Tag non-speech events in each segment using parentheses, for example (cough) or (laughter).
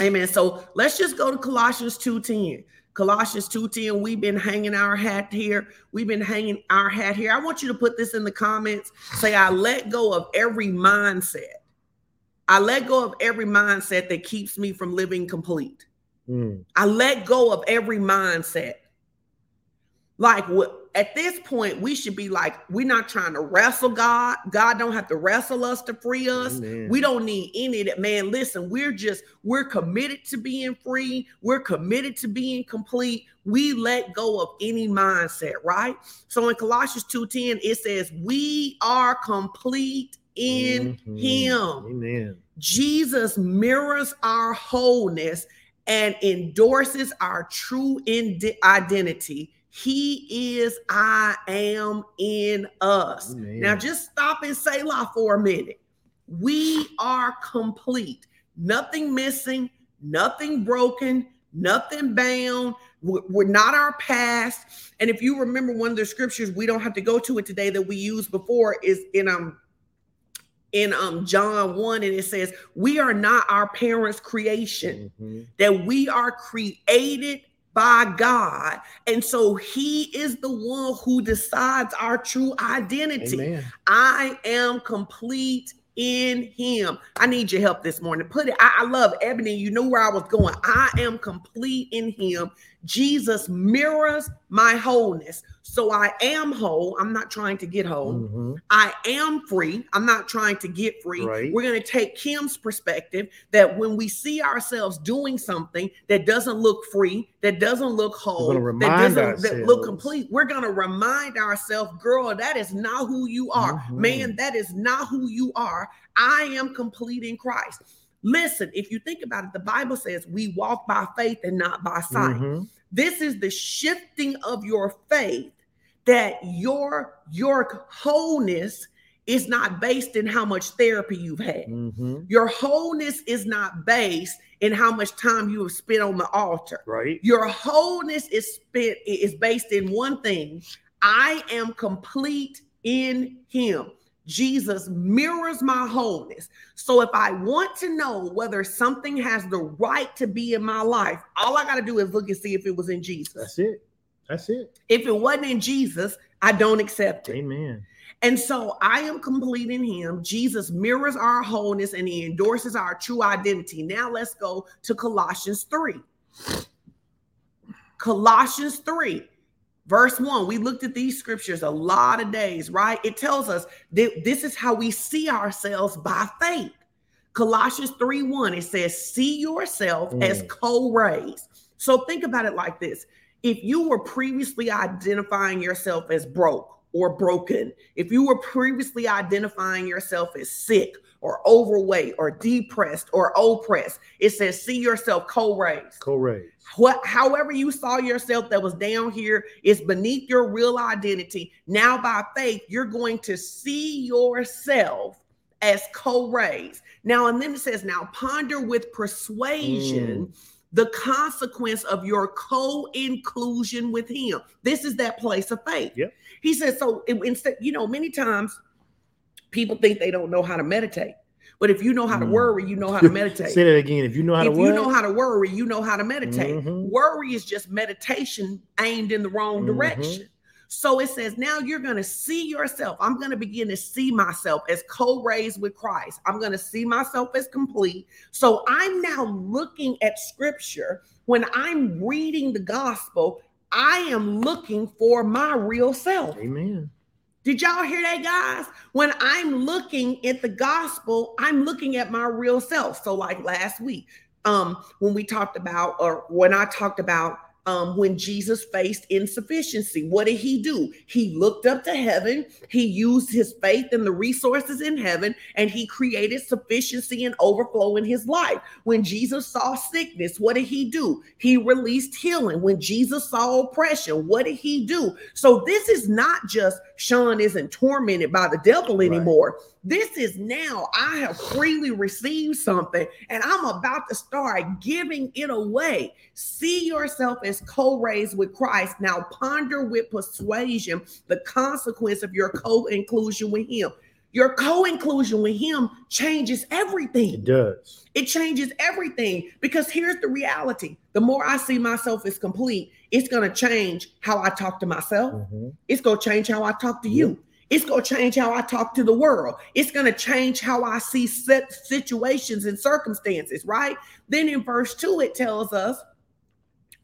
Amen. So let's just go to Colossians 2:10. Colossians 2:10. We've been hanging our hat here. We've been hanging our hat here. I want you to put this in the comments. Say, I let go of every mindset. I let go of every mindset that keeps me from living complete. Mm. I let go of every mindset. Like at this point, we should be like, we're not trying to wrestle God. God don't have to wrestle us to free us. Amen. We don't need any of that. Man, listen, we're just, we're committed to being free. We're committed to being complete. We let go of any mindset, right? So in Colossians 2:10, it says, We are complete in mm-hmm. him. Amen. Jesus mirrors our wholeness and endorses our true identity he is, I am in us. Amen. Now just stop and say la for a minute. We are complete, nothing missing, nothing broken, nothing bound. We're not our past. And if you remember one of the scriptures, we don't have to go to it today that we used before is in um in um John 1 and it says we are not our parents creation mm-hmm. that we are created by God. And so he is the one who decides our true identity. Amen. I am complete in him. I need your help this morning. Put it, I, I, love Ebony. You know where I was going. I am complete in him. Jesus mirrors my wholeness. So I am whole. I'm not trying to get whole. Mm-hmm. I am free. I'm not trying to get free. Right. We're going to take Kim's perspective that when we see ourselves doing something that doesn't look free, that doesn't look whole, that doesn't that look complete, we're going to remind ourselves, girl, that is not who you are. Mm-hmm. Man, that is not who you are. I am complete in Christ. Listen, if you think about it, the Bible says we walk by faith and not by sight. Mm-hmm. This is the shifting of your faith that your your wholeness is not based in how much therapy you've had. Mm-hmm. Your wholeness is not based in how much time you have spent on the altar. Right. Your wholeness is spent is based in one thing. I am complete in him. Jesus mirrors my wholeness. So if I want to know whether something has the right to be in my life, all I got to do is look and see if it was in Jesus. That's it. That's it. If it wasn't in Jesus, I don't accept it. Amen. And so I am complete in him. Jesus mirrors our wholeness and he endorses our true identity. Now let's go to Colossians 3. Colossians 3, verse 1. We looked at these scriptures a lot of days, right? It tells us that this is how we see ourselves by faith. Colossians 3 1, it says, See yourself mm. as co raised. So think about it like this if you were previously identifying yourself as broke or broken, if you were previously identifying yourself as sick or overweight or depressed or oppressed, it says see yourself co-raised. Co-raised. What however you saw yourself that was down here is beneath your real identity. Now by faith, you're going to see yourself as co-raised. Now, and then it says, now ponder with persuasion. Mm the consequence of your co-inclusion with him. This is that place of faith. Yep. He says, so instead, you know, many times people think they don't know how to meditate. But if you know how to mm. worry, you know how to meditate. (laughs) Say that again. If you know how if to you know how to worry, you know how to meditate. Mm-hmm. Worry is just meditation aimed in the wrong mm-hmm. direction. So it says, now you're going to see yourself. I'm going to begin to see myself as co raised with Christ. I'm going to see myself as complete. So I'm now looking at scripture. When I'm reading the gospel, I am looking for my real self. Amen. Did y'all hear that, guys? When I'm looking at the gospel, I'm looking at my real self. So, like last week, um, when we talked about, or when I talked about um, when Jesus faced insufficiency. What did he do? He looked up to heaven, he used his faith and the resources in heaven, and he created sufficiency and overflow in his life. When Jesus saw sickness, what did he do? He released healing. When Jesus saw oppression, what did he do? So this is not just Sean isn't tormented by the devil anymore. Right. This is now I have freely received something and I'm about to start giving it away. See yourself as co raised with Christ. Now ponder with persuasion the consequence of your co inclusion with Him. Your co-inclusion with him changes everything. It does. It changes everything because here's the reality. The more I see myself as complete, it's going to change how I talk to myself. Mhm. It's going to change how I talk to you. It's going to change how I talk to the world. It's going to change how I see situations and circumstances, right? Then in verse 2 it tells us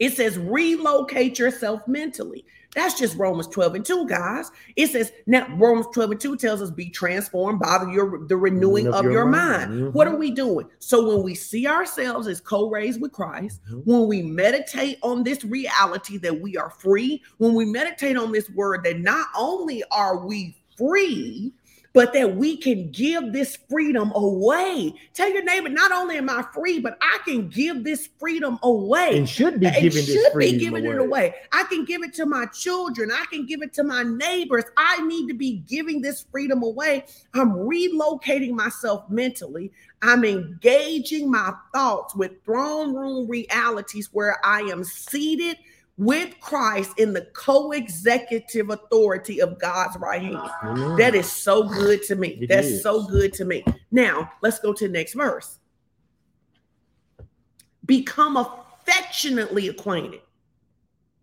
it says relocate yourself mentally. That's just Romans 12 and 2, guys. It says now Romans 12 and 2 tells us be transformed by the, your, the renewing of, your, mind. What Mhm. are we doing? So when we see ourselves as co-raised with Christ, Mhm. when we meditate on this reality that we are free, when we meditate on this word that not only are we free, but that we can give this freedom away. Tell your neighbor, not only am I free, but I can give this freedom away. And should be And giving this should be freedom giving it away. I can give it to my children. I can give it to my neighbors. I need to be giving this freedom away. I'm relocating myself mentally. I'm engaging my thoughts with throne room realities where I am seated with Christ in the co-executive authority of God's right hand. Amen. That is so good to me. It That's is. so good to me. Now, let's go to the next verse. Become affectionately acquainted.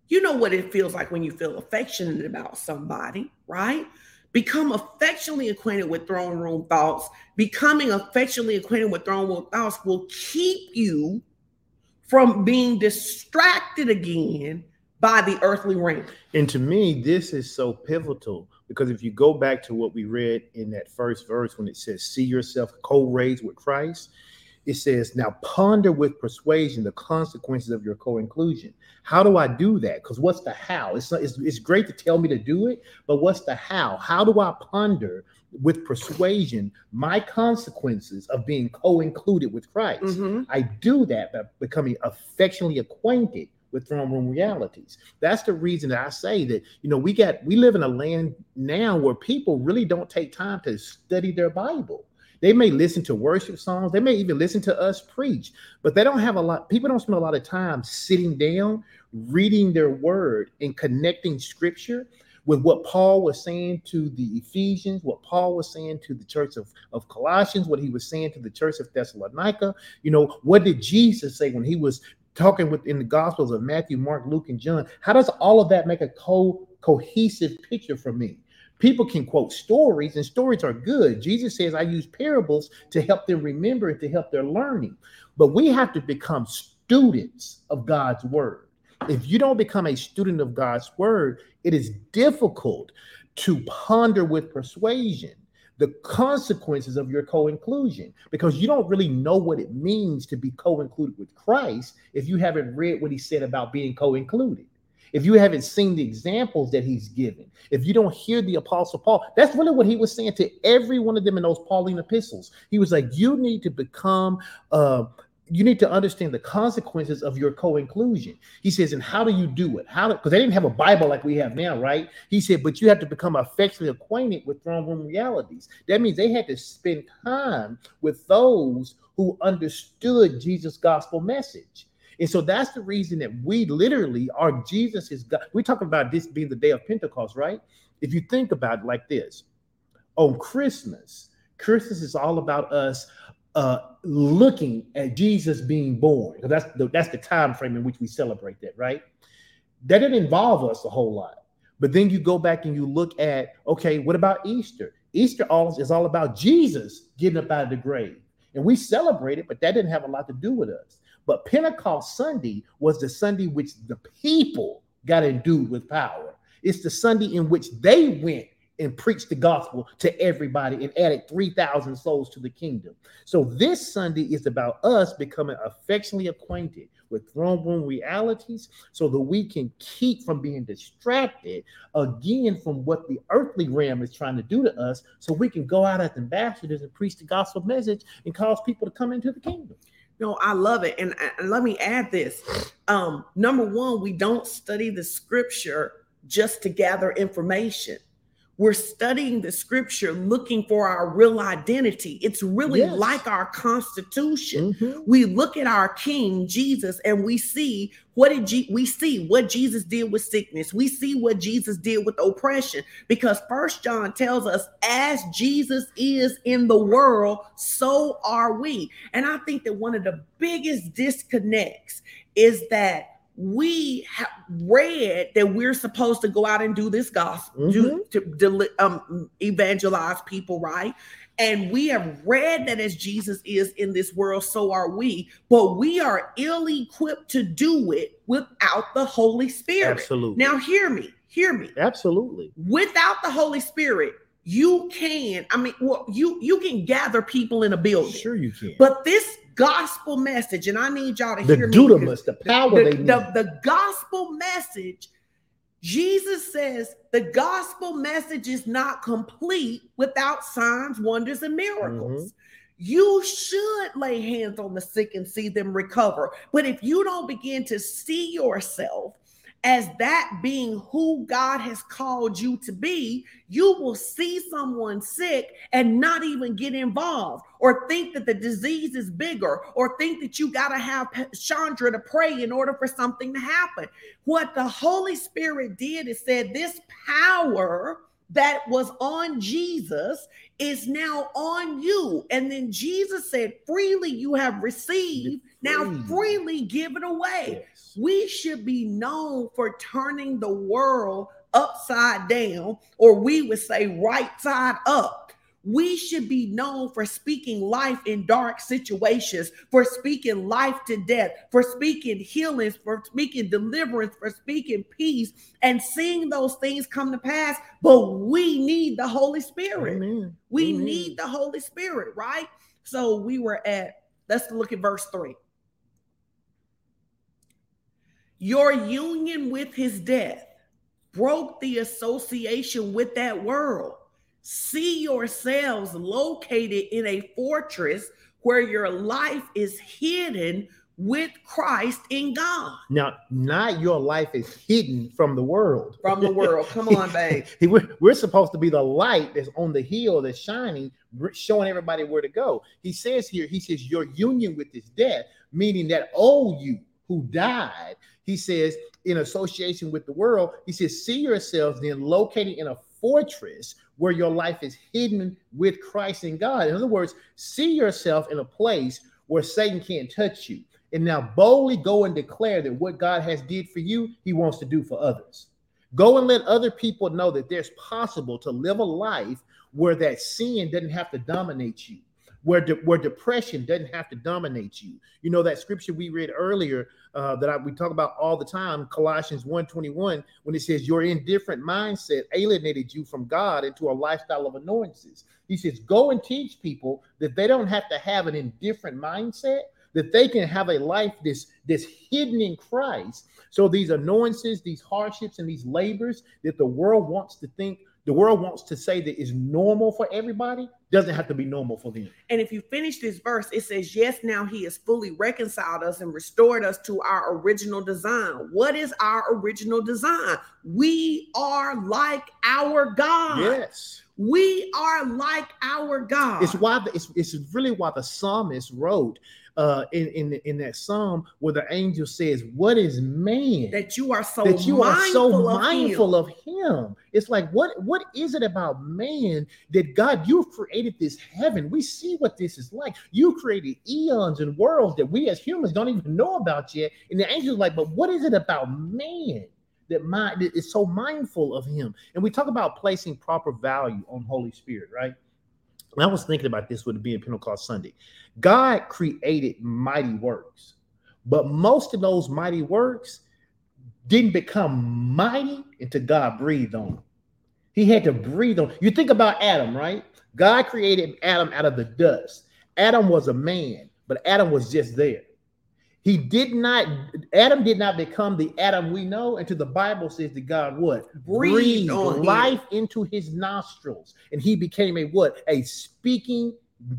You know what it feels like when you feel affectionate about somebody, right? Become affectionately acquainted with throne room thoughts. Becoming affectionately acquainted with throne room thoughts will keep you from being distracted again by the earthly realm. And to me, this is so pivotal because if you go back to what we read in that first verse when it says, See yourself co raised with Christ, it says, Now ponder with persuasion the consequences of your co inclusion. How do I do that? Because what's the how? It's, it's, it's great to tell me to do it, but what's the how? How do I ponder with persuasion my consequences of being co included with Christ? Mhm. I do that by becoming affectionately acquainted with throne room realities. That's the reason that I say that, you know, we got we live in a land now where people really don't take time to study their Bible. They may listen to worship songs, they may even listen to us preach, but they don't have a lot, people don't spend a lot of time sitting down, reading their word and connecting scripture with what Paul was saying to the Ephesians, what Paul was saying to the church of, of Colossians, what he was saying to the church of Thessalonica. You know, what did Jesus say when he was talking within the Gospels of Matthew, Mark, Luke, and John? How does all of that make a co- cohesive picture for me? People can quote stories, and stories are good. Jesus says, I use parables to help them remember and to help their learning. But we have to become students of God's word. If you don't become a student of God's word, it is difficult to ponder with persuasion the consequences of your co-inclusion because you don't really know what it means to be co-included with Christ if you haven't read what he said about being co-included. If you haven't seen the examples that he's given, if you don't hear the apostle Paul, that's really what he was saying to every one of them in those Pauline epistles. He was like, you need to become uh you need to understand the consequences of your co-inclusion. He says, and how do you do it? How because they didn't have a Bible like we have now, right? He said, but you have to become affectionately acquainted with throne room realities. That means they had to spend time with those who understood Jesus' gospel message. And so that's the reason that we literally are Jesus is God. We talk about this being the day of Pentecost, right? If you think about it like this, on Christmas, Christmas is all about us uh looking at Jesus being born. 'Cause That's the that's the time frame in which we celebrate that, right? That didn't involve us a whole lot. But then you go back and you look at okay, what about Easter? Easter is all about Jesus getting up out of the grave. And we celebrate it, but that didn't have a lot to do with us. But Pentecost Sunday was the Sunday which the people got endued with power. It's the Sunday in which they went and preached the gospel to everybody and added 3,000 souls to the kingdom. So this Sunday is about us becoming affectionately acquainted with throne room realities so that we can keep from being distracted again from what the earthly realm is trying to do to us so we can go out as ambassadors and preach the gospel message and cause people to come into the kingdom. No, I love it. And, and let me add this. Um, number one, we don't study the scripture just to gather information. We're studying the scripture looking for our real identity. It's really Yes. like our constitution. Mhm. We look at our King Jesus and we see what did Je- we see what Jesus did with sickness. We see what Jesus did with oppression because First John tells us, as Jesus is in the world, so are we. And I think that one of the biggest disconnects is that we have read that we're supposed to go out and do this gospel, do, to deli- um, evangelize people, right? And we have read that as Jesus is in this world, so are we. But we are ill equipped to do it without the Holy Spirit. Absolutely. Now, hear me, hear me. Absolutely. Without the Holy Spirit, you can. I mean, well, you you can gather people in a building, Sure, you can. but this gospel message, and I need y'all to the hear me. dunamis, the power the, they need. the, the gospel message, Jesus says the gospel message is not complete without signs, wonders, and miracles. Mm-hmm. You should lay hands on the sick and see them recover. But if you don't begin to see yourself as that being who God has called you to be, you will see someone sick and not even get involved or think that the disease is bigger or think that you got to have Chandra to pray in order for something to happen. What the Holy Spirit did is said, This power that was on Jesus is now on you. And then Jesus said, Freely you have received, now Freely. give it away. Yes. We should be known for turning the world upside down, or we would say right side up. We should be known for speaking life in dark situations, for speaking life to death, for speaking healings, for speaking deliverance, for speaking peace, and seeing those things come to pass. But we need the Holy Spirit. Amen. We Amen. need the Holy Spirit, right? So we were at, let's look at verse 3. Your union with his death broke the association with that world. See yourselves located in a fortress where your life is hidden with Christ in God Now, not your life is hidden from the world. from the world. Come on, (laughs) babe. We're, we're supposed to be the light that's on the hill that's shining, showing everybody where to go. He says here, he says, your union with his death, meaning that old you who died, he says, in association with the world, he says, see yourselves then located in a fortress where your life is hidden with Christ and God. In other words, see yourself in a place where Satan can't touch you. And now boldly go and declare that what God has did for you, he wants to do for others. Go and let other people know that there's possible to live a life where that sin doesn't have to dominate you, where de- where depression doesn't have to dominate you. You know that scripture we read earlier uh, that I, we talk about all the time, Colossians 1:21, when it says your indifferent mindset alienated you from God into a lifestyle of annoyances. He says, go and teach people that they don't have to have an indifferent mindset, that they can have a life this that's hidden in Christ. So these annoyances, these hardships, and these labors that the world wants to think, the world wants to say that is normal for everybody, doesn't have to be normal for them. And if you finish this verse, it says, Yes, now he has fully reconciled us and restored us to our original design. What is our original design? We are like our God. Yes. We are like our God. It's why the, it's, it's really why the psalmist wrote uh in, in in that psalm where the angel says, What is man? that you are so that you are so mindful of mindful him. of him. It's like what what is it about man that God you've created this heaven? We see what this is like. You created eons and worlds that we as humans don't even know about yet. And the angel's like, but what is it about man that mind that is so mindful of him? And we talk about placing proper value on Holy Spirit, right? I was thinking about this with it being Pentecost Sunday. God created mighty works, but most of those mighty works didn't become mighty until God breathed on them. He had to breathe on. You think about Adam, right? God created Adam out of the dust. Adam was a man, but Adam was just there. He did not, Adam did not become the Adam we know until the Bible says that God what? Breathed on him. life into his nostrils. And he became a what? A speaking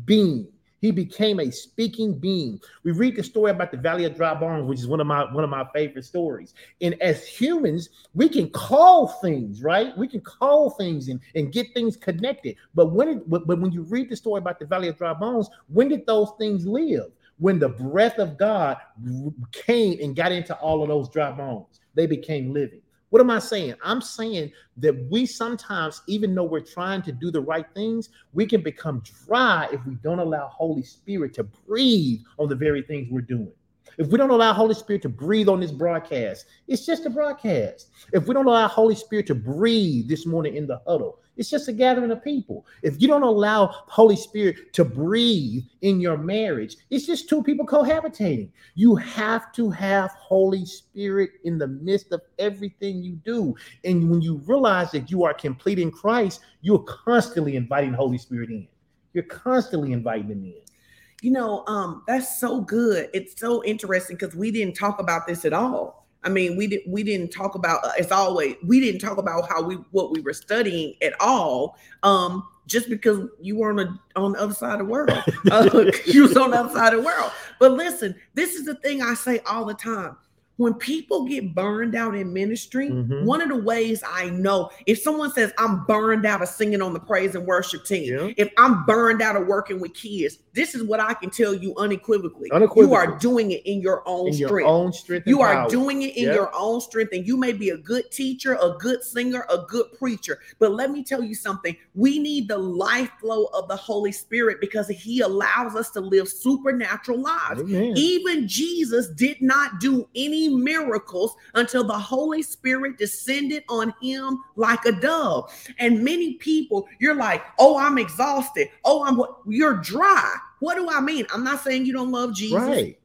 being. He became a speaking being. We read the story about the Valley of Dry Bones, which is one of my one of my favorite stories. And as humans, we can call things, right? We can call things and, and get things connected. But when it, but when you read the story about the Valley of Dry Bones, when did those things live? When the breath of God came and got into all of those dry bones, they became living. What am I saying? I'm saying that we sometimes, even though we're trying to do the right things, we can become dry if we don't allow Holy Spirit to breathe on the very things we're doing. If we don't allow Holy Spirit to breathe on this broadcast, it's just a broadcast. If we don't allow Holy Spirit to breathe this morning in the huddle, it's just a gathering of people. If you don't allow Holy Spirit to breathe in your marriage, it's just two people cohabitating. You have to have Holy Spirit in the midst of everything you do. And when you realize that you are complete in Christ, you're constantly inviting Holy Spirit in. You're constantly inviting him in. You know, um, that's so good. It's so interesting because we didn't talk about this at all I mean, we didn't we didn't talk about uh, it's always we didn't talk about how we what we were studying at all. Um, just because you were on the on the other side of the world, (laughs) uh, (laughs) you was on the other side of the world. But listen, this is the thing I say all the time when people get burned out in ministry, mm-hmm. one of the ways I know if someone says, I'm burned out of singing on the praise and worship team, yeah. if I'm burned out of working with kids, this is what I can tell you unequivocally. unequivocally. You are doing it in your own in strength. Your own strength you are doing it in yep. your own strength. And you may be a good teacher, a good singer, a good preacher. But let me tell you something. We need the life flow of the Holy Spirit because he allows us to live supernatural lives. Amen. Even Jesus did not do any miracles until the Holy Spirit descended on him like a dove. And many people, you're like, oh, I'm exhausted. Oh, I'm you're dry. What do I mean? I'm not saying you don't love Jesus. Right.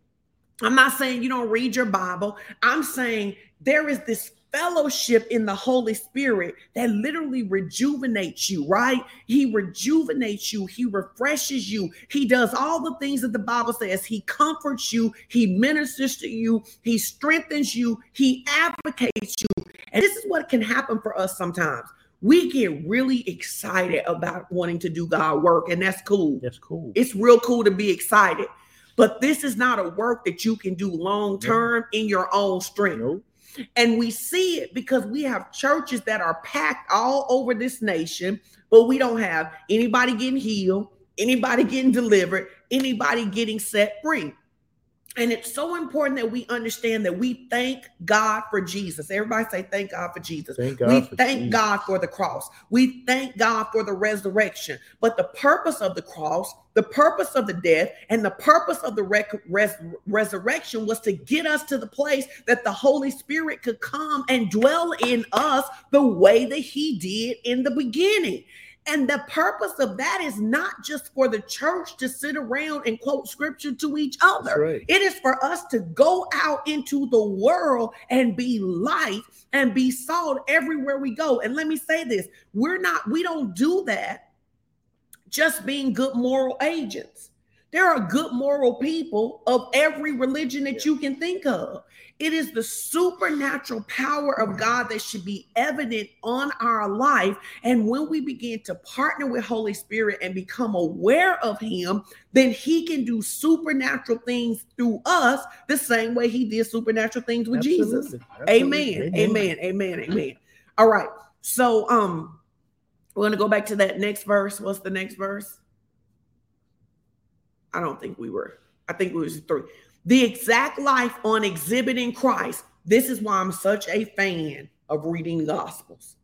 I'm not saying you don't read your Bible. I'm saying there is this fellowship in the Holy Spirit that literally rejuvenates you, right? He rejuvenates you, He refreshes you, He does all the things that the Bible says. He comforts you, He ministers to you, He strengthens you, He advocates you. And this is what can happen for us sometimes. We get really excited about wanting to do God work, and that's cool. That's cool. It's real cool to be excited. But this is not a work that you can do long term in your own strength. And we see it because we have churches that are packed all over this nation, but we don't have anybody getting healed, anybody getting delivered, anybody getting set free. And it's so important that we understand that we thank God for Jesus. Everybody say, Thank God for Jesus. Thank God we thank Jesus. God for the cross. We thank God for the resurrection. But the purpose of the cross, the purpose of the death, and the purpose of the rec- res- resurrection was to get us to the place that the Holy Spirit could come and dwell in us the way that He did in the beginning. And the purpose of that is not just for the church to sit around and quote scripture to each other. Right. It is for us to go out into the world and be light and be salt everywhere we go. And let me say this we're not, we don't do that just being good moral agents. There are good moral people of every religion that you can think of. It is the supernatural power of God that should be evident on our life. And when we begin to partner with Holy Spirit and become aware of Him, then He can do supernatural things through us the same way He did supernatural things with Absolutely. Jesus. Absolutely. Amen. Amen. Amen. Amen. All right. So um we're going to go back to that next verse. What's the next verse? I don't think we were. I think it was three. The exact life on exhibiting Christ. This is why I'm such a fan of reading the Gospels.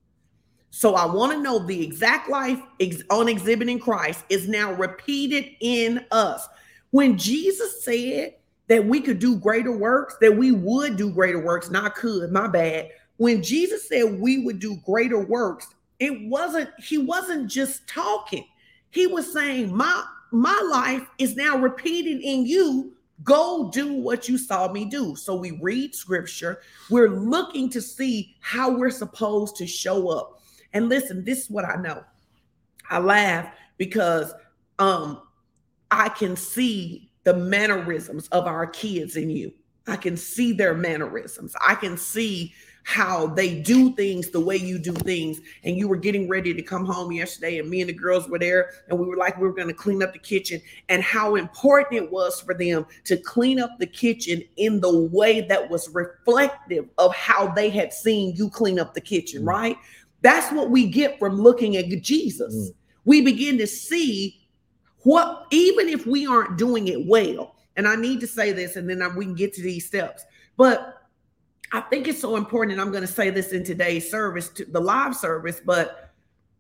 So I want to know the exact life ex- on exhibiting Christ is now repeated in us. When Jesus said that we could do greater works, that we would do greater works, not could, my bad. When Jesus said we would do greater works, it wasn't, he wasn't just talking. He was saying, My my life is now repeated in you Go do what you saw me do. So we read scripture. We're looking to see how we're supposed to show up. And listen, this is what I know. I laugh because um I can see the mannerisms of our kids in you. I can see their mannerisms. I can see how they do things the way you do things. And you were getting ready to come home yesterday, and me and the girls were there, and we were like, we were going to clean up the kitchen, and how important it was for them to clean up the kitchen in the way that was reflective of how they had seen you clean up the kitchen, mm. right? That's what we get from looking at Jesus. Mm. We begin to see what, even if we aren't doing it well, and I need to say this, and then we can get to these steps. But I think it's so important, and I'm going to say this in today's service, to the live service, but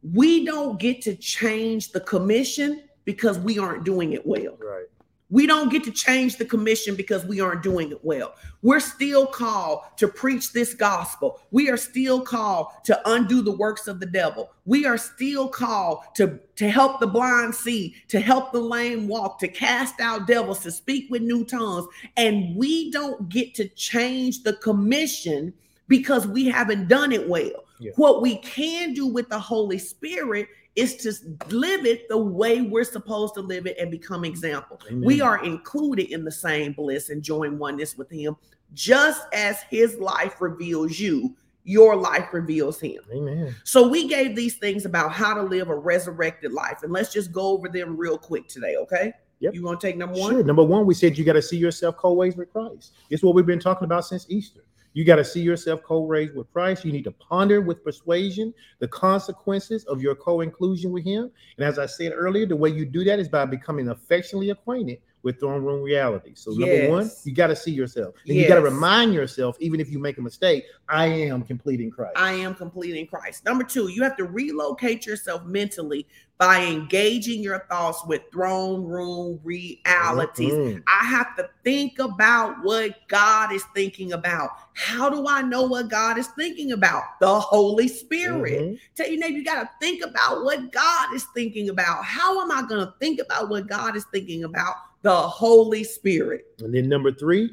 we don't get to change the commission because we aren't doing it well. Right. We don't get to change the commission because we aren't doing it well. We're still called to preach this gospel. We are still called to undo the works of the devil. We are still called to, to help the blind see, to help the lame walk, to cast out devils, to speak with new tongues. And we don't get to change the commission because we haven't done it well. Yeah. What we can do with the Holy Spirit is to live it the way we're supposed to live it and become example. Amen. We are included in the same bliss and join oneness with him, just as his life reveals you. Your life reveals him. Amen. So we gave these things about how to live a resurrected life, and let's just go over them real quick today, okay? Yep. You want to take number one? Sure. Number one, we said you got to see yourself co-ways with Christ. It's what we've been talking about since Easter. You got to see yourself co-raised with Christ. You need to ponder with persuasion the consequences of your co-inclusion with Him. And as I said earlier, the way you do that is by becoming affectionately acquainted with throne room reality. So number yes. one, you got to see yourself. And yes. you got to remind yourself, even if you make a mistake, I am completing Christ. I am completing Christ. Number two, you have to relocate yourself mentally by engaging your thoughts with throne room realities. Mm-hmm. I have to think about what God is thinking about. How do I know what God is thinking about? The Holy Spirit. Mm-hmm. Tell you, neighbor, you got to think about what God is thinking about. How am I going to think about what God is thinking about? The Holy Spirit. And then number three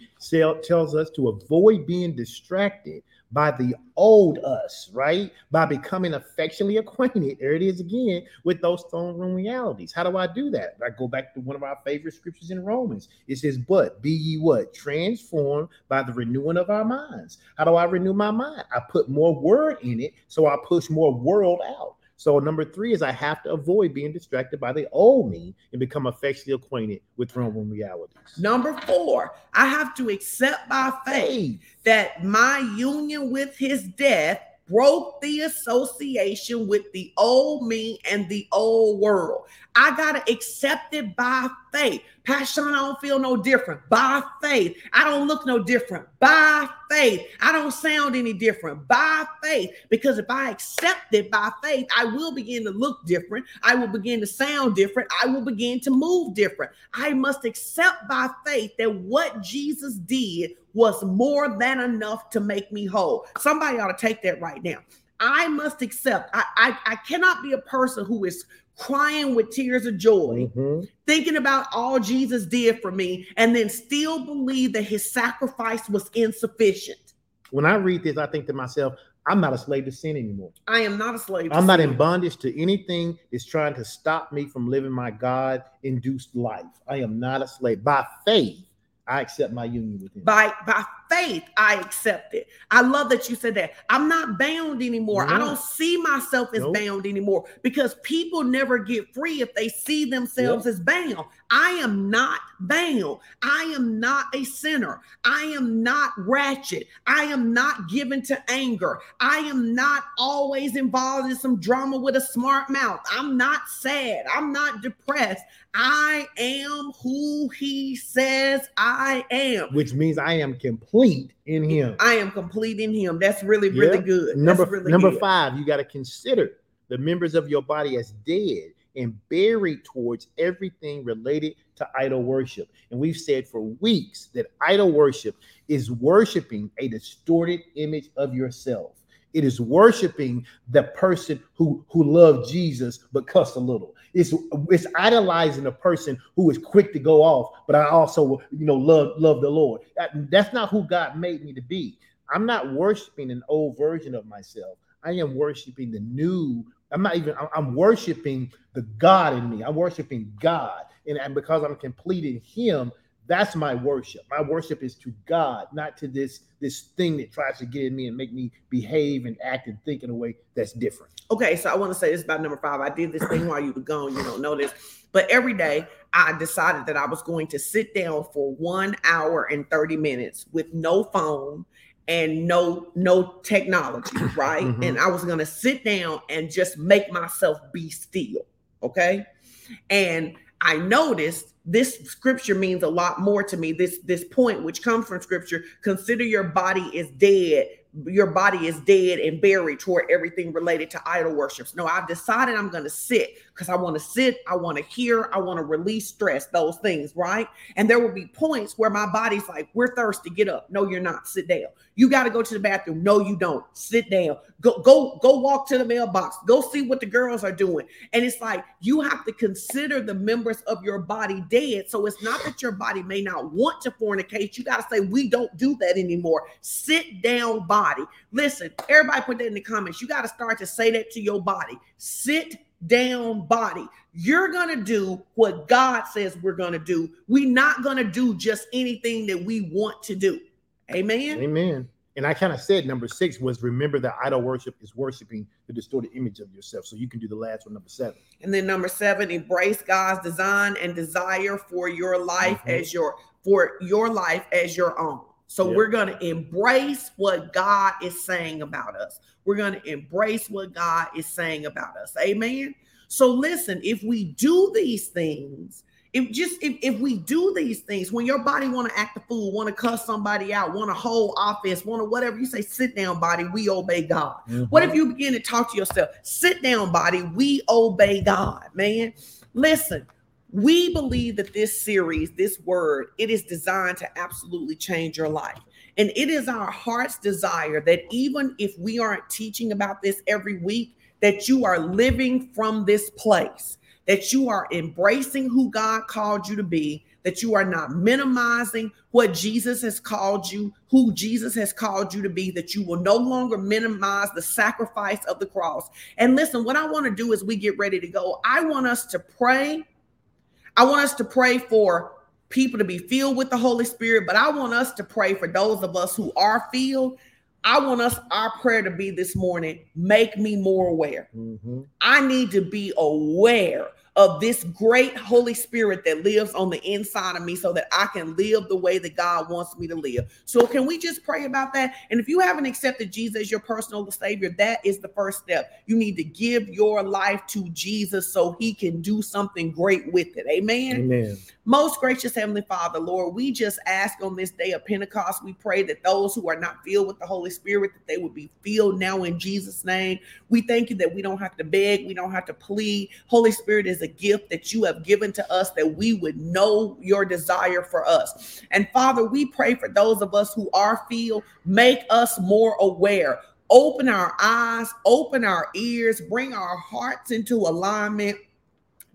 tells us to avoid being distracted by the old us, right? By becoming affectionately acquainted, there it is again, with those throne room realities. How do I do that? I go back to one of our favorite scriptures in Romans. It says, But be ye what? Transformed by the renewing of our minds. How do I renew my mind? I put more word in it, so I push more world out. So number three is I have to avoid being distracted by the old me and become affectionately acquainted with throne room realities. Number four, I have to accept by faith that my union with his death broke the association with the old me and the old world. I got to accept it by faith. Pastor I don't feel no different. By faith. I don't look no different. By faith. I don't sound any different. By faith. Because if I accept it by faith, I will begin to look different. I will begin to sound different. I will begin to move different. I must accept by faith that what Jesus did was more than enough to make me whole. Somebody ought to take that right now. I must accept. I, I, I cannot be a person who is crying with tears of joy, mm-hmm. thinking about all Jesus did for me, and then still believe that his sacrifice was insufficient. When I read this, I think to myself, I'm not a slave to sin anymore. I am not a slave. I'm not sin. in bondage to anything that's trying to stop me from living my God induced life. I am not a slave. By faith, I accept my union with him. By by faith, I accept it. I love that you said that. I'm not bound anymore. No. I don't see myself as nope. bound anymore because people never get free if they see themselves yep. as bound. I am not bound. I am not a sinner. I am not ratchet. I am not given to anger. I am not always involved in some drama with a smart mouth. I'm not sad. I'm not depressed. I am who he says I am. Which means I am complete in him. I am complete in him. That's really, really yeah. good. Number, really number good. five, you got to consider the members of your body as dead and buried towards everything related to idol worship. And we've said for weeks that idol worship is worshiping a distorted image of yourself. It is worshiping the person who who loved Jesus but cussed a little. It's it's idolizing a person who is quick to go off, but I also you know love love the Lord. That, that's not who God made me to be. I'm not worshiping an old version of myself. I am worshiping the new. I'm not even. I'm worshiping the God in me. I'm worshiping God, and, and because I'm complete in Him, That's my worship. My worship is to God, not to this this thing that tries to get in me and make me behave and act and think in a way that's different. Okay, so I want to say this about number five. I did this thing while you were gone. You don't know this, but every day I decided that I was going to sit down for one hour and 30 minutes with no phone and no no technology, (clears throat) right? Mm-hmm. And I was going to sit down and just make myself be still, okay? And I noticed this scripture means a lot more to me. This this point which comes from scripture, consider your body is dead your body is dead and buried toward everything related to idol worships. No, I've decided I'm going to sit because I want to sit, I want to hear, I want to release stress, those things, right? And there will be points where my body's like, we're thirsty, get up. No, you're not. Sit down. You got to go to the bathroom. No, you don't. Sit down. Go, go, go walk to the mailbox. Go see what the girls are doing. And it's like you have to consider the members of your body dead. So it's not that your body may not want to fornicate. You got to say, we don't do that anymore. Sit down, body. Listen, everybody put that in the comments. You got to start to say that to your body. Sit down body. You're going to do what God says we're going to do. We're not going to do just anything that we want to do. Amen. Amen. And I kind of said number six was remember that idol worship is worshiping the distorted image of yourself. So you can do the last one, number seven. And then number seven, embrace God's design and desire for your life mm-hmm. as your for your life as your own. So yep. we're going to embrace what God is saying about us. We're going to embrace what God is saying about us. Amen. So listen, if we do these things, if just if, if we do these things, when your body want to act a fool, want to cuss somebody out, want to hold office, want to whatever you say, sit down, body, we obey God. Mm-hmm. What if you begin to talk to yourself? Sit down, body, we obey God, man. Listen, we believe that this series, this word, it is designed to absolutely change your life. And it is our heart's desire that even if we aren't teaching about this every week, that you are living from this place, that you are embracing who God called you to be, that you are not minimizing what Jesus has called you, who Jesus has called you to be, that you will no longer minimize the sacrifice of the cross. And listen, what I want to do as we get ready to go, I want us to pray I want us to pray for people to be filled with the Holy Spirit, but I want us to pray for those of us who are filled. I want us, our prayer to be this morning, make me more aware. Mm-hmm. I need to be aware of this great Holy Spirit that lives on the inside of me so that I can live the way that God wants me to live. So, can we just pray about that? And if you haven't accepted Jesus as your personal Savior, that is the first step. You need to give your life to Jesus so He can do something great with it. Amen. Amen. Most gracious Heavenly Father, Lord, we just ask on this day of Pentecost, we pray that those who are not filled with the Holy Spirit, that they would be filled now in Jesus' name. We thank you that we don't have to beg, we don't have to plead. Holy Spirit is a gift that you have given to us that we would know your desire for us. And Father, we pray for those of us who are filled, make us more aware. Open our eyes, open our ears, bring our hearts into alignment.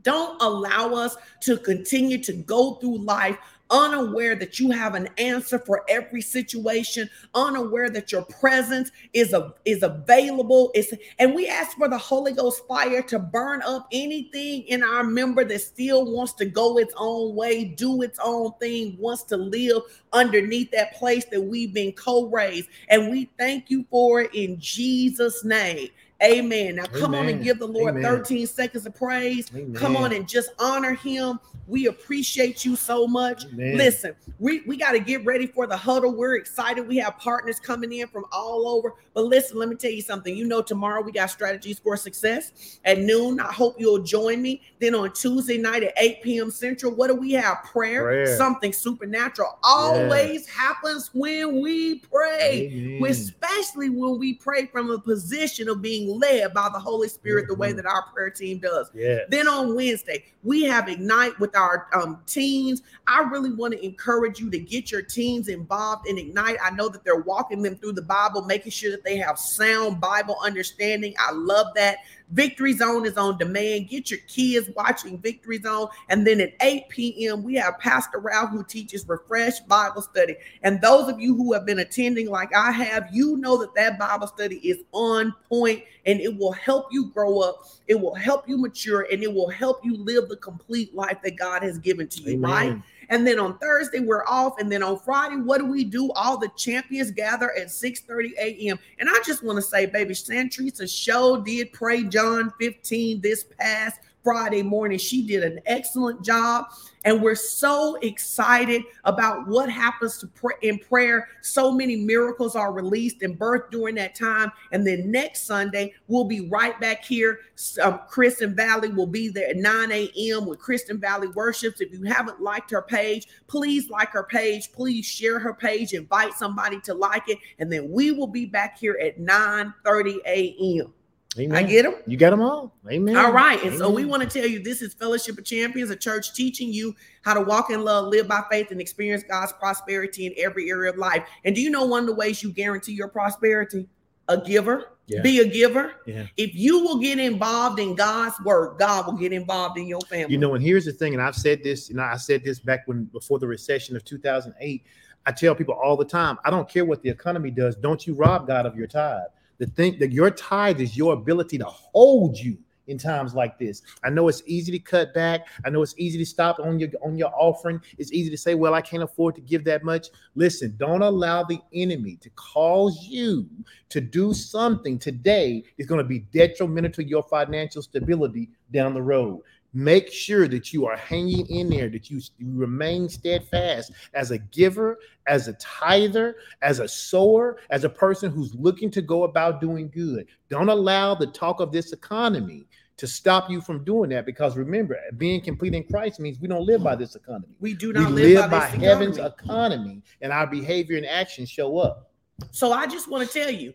Don't allow us to continue to go through life unaware that you have an answer for every situation, unaware that your presence is a, is available. It's, and we ask for the Holy Ghost fire to burn up anything in our member that still wants to go its own way, do its own thing, wants to live underneath that place that we've been co-raised. And we thank you for it in Jesus' name. Amen. Now come Amen. on and give the Lord Amen. 13 seconds of praise. Amen. Come on and just honor him. We appreciate you so much. Listen, we, we got to get ready for the huddle. We're excited. We have partners coming in from all over. But listen, let me tell you something. You know, tomorrow we got strategies for success at noon. I hope you'll join me. Then on Tuesday night at 8 p.m. Central, what do we have? Prayer. Prayer. Something supernatural always happens when we pray, especially when we pray from a position of being led by the Holy Spirit the way mm-hmm. that our prayer team does. Yeah. Then on Wednesday, we have Ignite with our um, teens. I really want to encourage you to get your teens involved in Ignite. I know that they're walking them through the Bible, making sure that they have sound Bible understanding. I love that. Victory Zone is on demand. Get your kids watching Victory Zone. And then at 8 p.m., we have Pastor Ralph who teaches Refresh Bible Study. And those of you who have been attending, like I have, you know that that Bible study is on point and it will help you grow up. It will help you mature and it will help you live the complete life that God has given to you, Amen. right? And then on Thursday, we're off. And then on Friday, what do we do? All the champions gather at 6 30 a.m. And I just want to say, baby, Santrisa show did pray John 15 this past Friday morning. She did an excellent job. And we're so excited about what happens to pray in prayer. So many miracles are released and birthed during that time. And then next Sunday, we'll be right back here. Um, Kristen Valley will be there at 9 a.m. with Kristen Valley Worships. If you haven't liked her page, please like her page. Please share her page. Invite somebody to like it. And then we will be back here at 9 30 a.m. Amen. I get them. You got them all. Amen. All right. And Amen. so we want to tell you this is Fellowship of Champions, a church teaching you how to walk in love, live by faith, and experience God's prosperity in every area of life. And do you know one of the ways you guarantee your prosperity? A giver. Yeah. Be a giver. Yeah. If you will get involved in God's work, God will get involved in your family. You know, and here's the thing, and I've said this, you know, I said this back when before the recession of 2008. I tell people all the time, I don't care what the economy does. Don't you rob God of your tithe to think that your tithe is your ability to hold you in times like this. I know it's easy to cut back. I know it's easy to stop on your on your offering. It's easy to say, "Well, I can't afford to give that much." Listen, don't allow the enemy to cause you to do something today is going to be detrimental to your financial stability down the road. Make sure that you are hanging in there, that you, you remain steadfast as a giver, as a tither, as a sower, as a person who's looking to go about doing good. Don't allow the talk of this economy to stop you from doing that because remember being complete in christ means we don't live by this economy. We do not we live, live by, by heaven's economy. and our behavior and actions show up. So i just want to tell you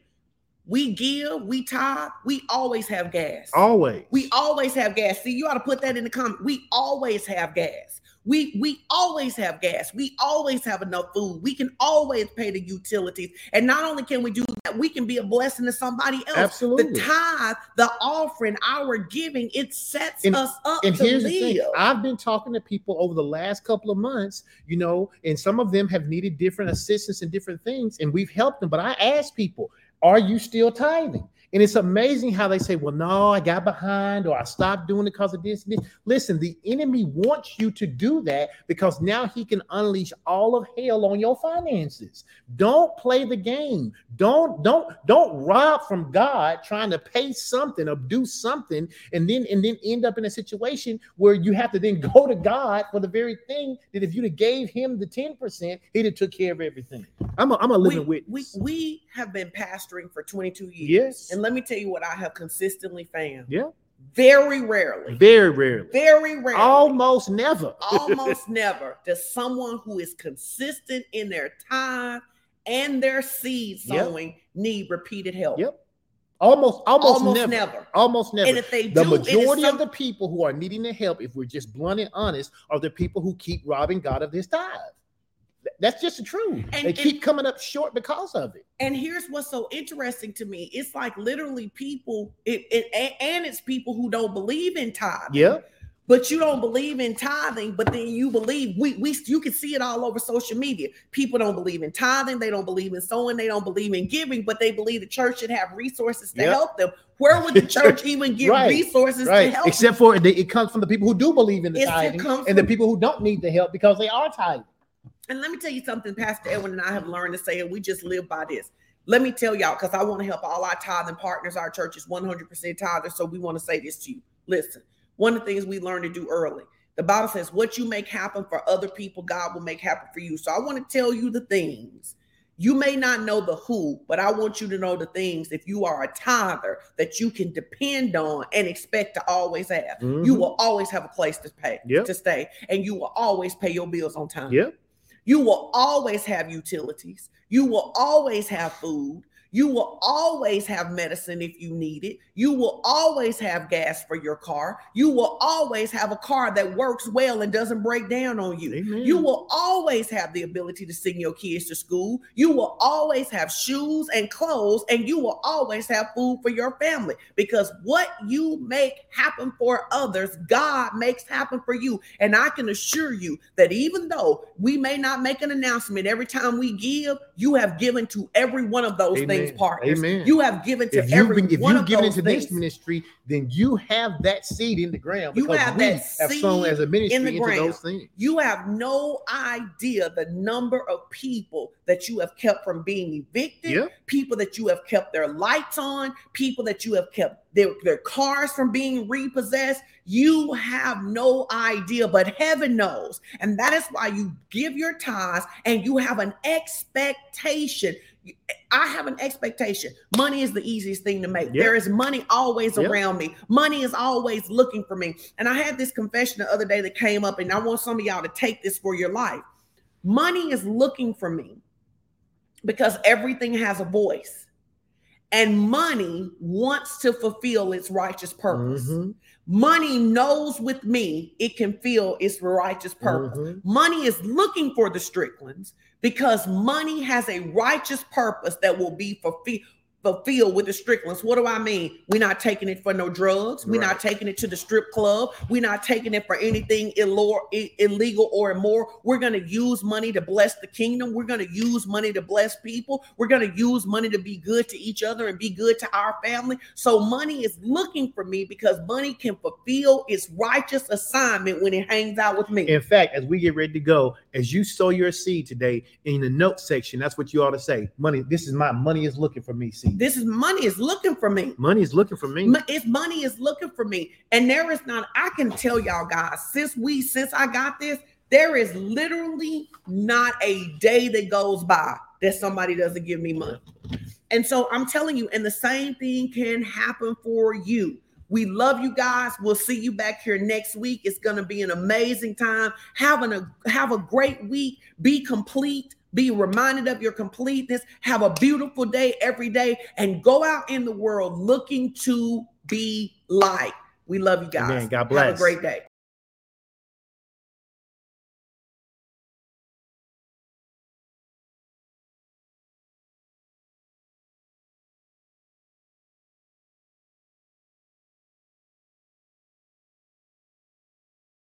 we give, we tithe, we always have gas. Always. We always have gas. See, you ought to put that in the comment. We always have gas. We we always have gas. We always have enough food. We can always pay the utilities. And not only can we do that, we can be a blessing to somebody else. Absolutely. The tithe, the offering, our giving, it sets and, us up and here's live. The thing. I've been talking to people over the last couple of months, you know, and some of them have needed different assistance and different things, and we've helped them. But I ask people, are you still tithing? And it's amazing how they say, well, no, I got behind or I stopped doing it because of this, this. Listen, the enemy wants you to do that because now he can unleash all of hell on your finances. Don't play the game. Don't, don't, don't rob from God trying to pay something or do something and then and then end up in a situation where you have to then (laughs) go to God for the very thing that if you'd have gave him the 10%, he'd have took care of everything. I'm a, I'm a living we, witness. We, we have been pastoring for 22 years. Yes. And let me tell you what I have consistently found. Yeah. Very rarely. Very rarely. Very rarely. Almost never. (laughs) almost never does someone who is consistent in their time and their seed sowing yep. need repeated help. Yep. Almost, almost, almost never. never. Almost never. And if they do, the do, majority some... of the people who are needing the help, if we're just blunt and honest, are the people who keep robbing God of His tithe. That's just the truth. And, they keep and, coming up short because of it. And here's what's so interesting to me: it's like literally people, it, it and it's people who don't believe in tithing. Yeah. But you don't believe in tithing, but then you believe we we you can see it all over social media. People don't believe in tithing, they don't believe in sowing, they don't believe in giving, but they believe the church should have resources to yep. help them. Where would the church (laughs) even give right. resources right. to help? Except for it, it comes from the people who do believe in the it's tithing and the people who don't need the help because they are tithing. And let me tell you something, Pastor Edwin and I have learned to say, and we just live by this. Let me tell y'all, because I want to help all our tithing partners. Our church is 100% tithers. So we want to say this to you. Listen, one of the things we learned to do early, the Bible says, what you make happen for other people, God will make happen for you. So I want to tell you the things. You may not know the who, but I want you to know the things if you are a tither that you can depend on and expect to always have. Mm-hmm. You will always have a place to pay, yep. to stay, and you will always pay your bills on time. Yep. You will always have utilities. You will always have food. You will always have medicine if you need it. You will always have gas for your car. You will always have a car that works well and doesn't break down on you. Amen. You will always have the ability to send your kids to school. You will always have shoes and clothes, and you will always have food for your family because what you make happen for others, God makes happen for you. And I can assure you that even though we may not make an announcement every time we give, you have given to every one of those Amen. things Partners. Amen. You have given to if every if one you of give those into things. this ministry, then you have that seed in the ground. You have that have sown seed as a ministry in the ground. those things. You have no idea the number of people that you have kept from being evicted, Yeah. people that you have kept their lights on, people that you have kept their, their cars from being repossessed. You have no idea, but heaven knows. And that is why you give your tithes and you have an expectation. I have an expectation. Money is the easiest thing to make. Yeah. There is money always Yeah. around me. Money is always looking for me. And I had this confession the other day that came up, and I want some of y'all to take this for your life. Money is looking for me because everything has a voice. And money wants to fulfill its righteous purpose. Mhm, Money knows with me it can feel its righteous purpose. mhm. Money is looking for the Stricklands because money has a righteous purpose that will be fulfilled. Fulfilled with the Stricklands. What do I mean? We're not taking it for no drugs. We're not taking it to the strip club. We're not taking it for anything illegal or immoral. We're going to use money to bless the kingdom. We're going to use money to bless people. We're going to use money to be good to each other and be good to our family. So money is looking for me because money can fulfill its righteous assignment when it hangs out with me. In fact, as we get ready to go, as you sow your seed today in the note section, that's what you ought to say. Money, this is my money is looking for me. See, This is money is looking for me. money is looking for me. It's money is looking for me. And there is not, I can tell y'all guys, since we, since I got this, there is literally not a day that goes by that somebody doesn't give me money. And so I'm telling you, and the same thing can happen for you. We love you guys. We'll see you back here next week. It's going to be an amazing time. Having a have a great week. Be complete. Be reminded of your completeness. Have a beautiful day every day and go out in the world looking to be light. We love you guys. Amen. God bless. Have a great day.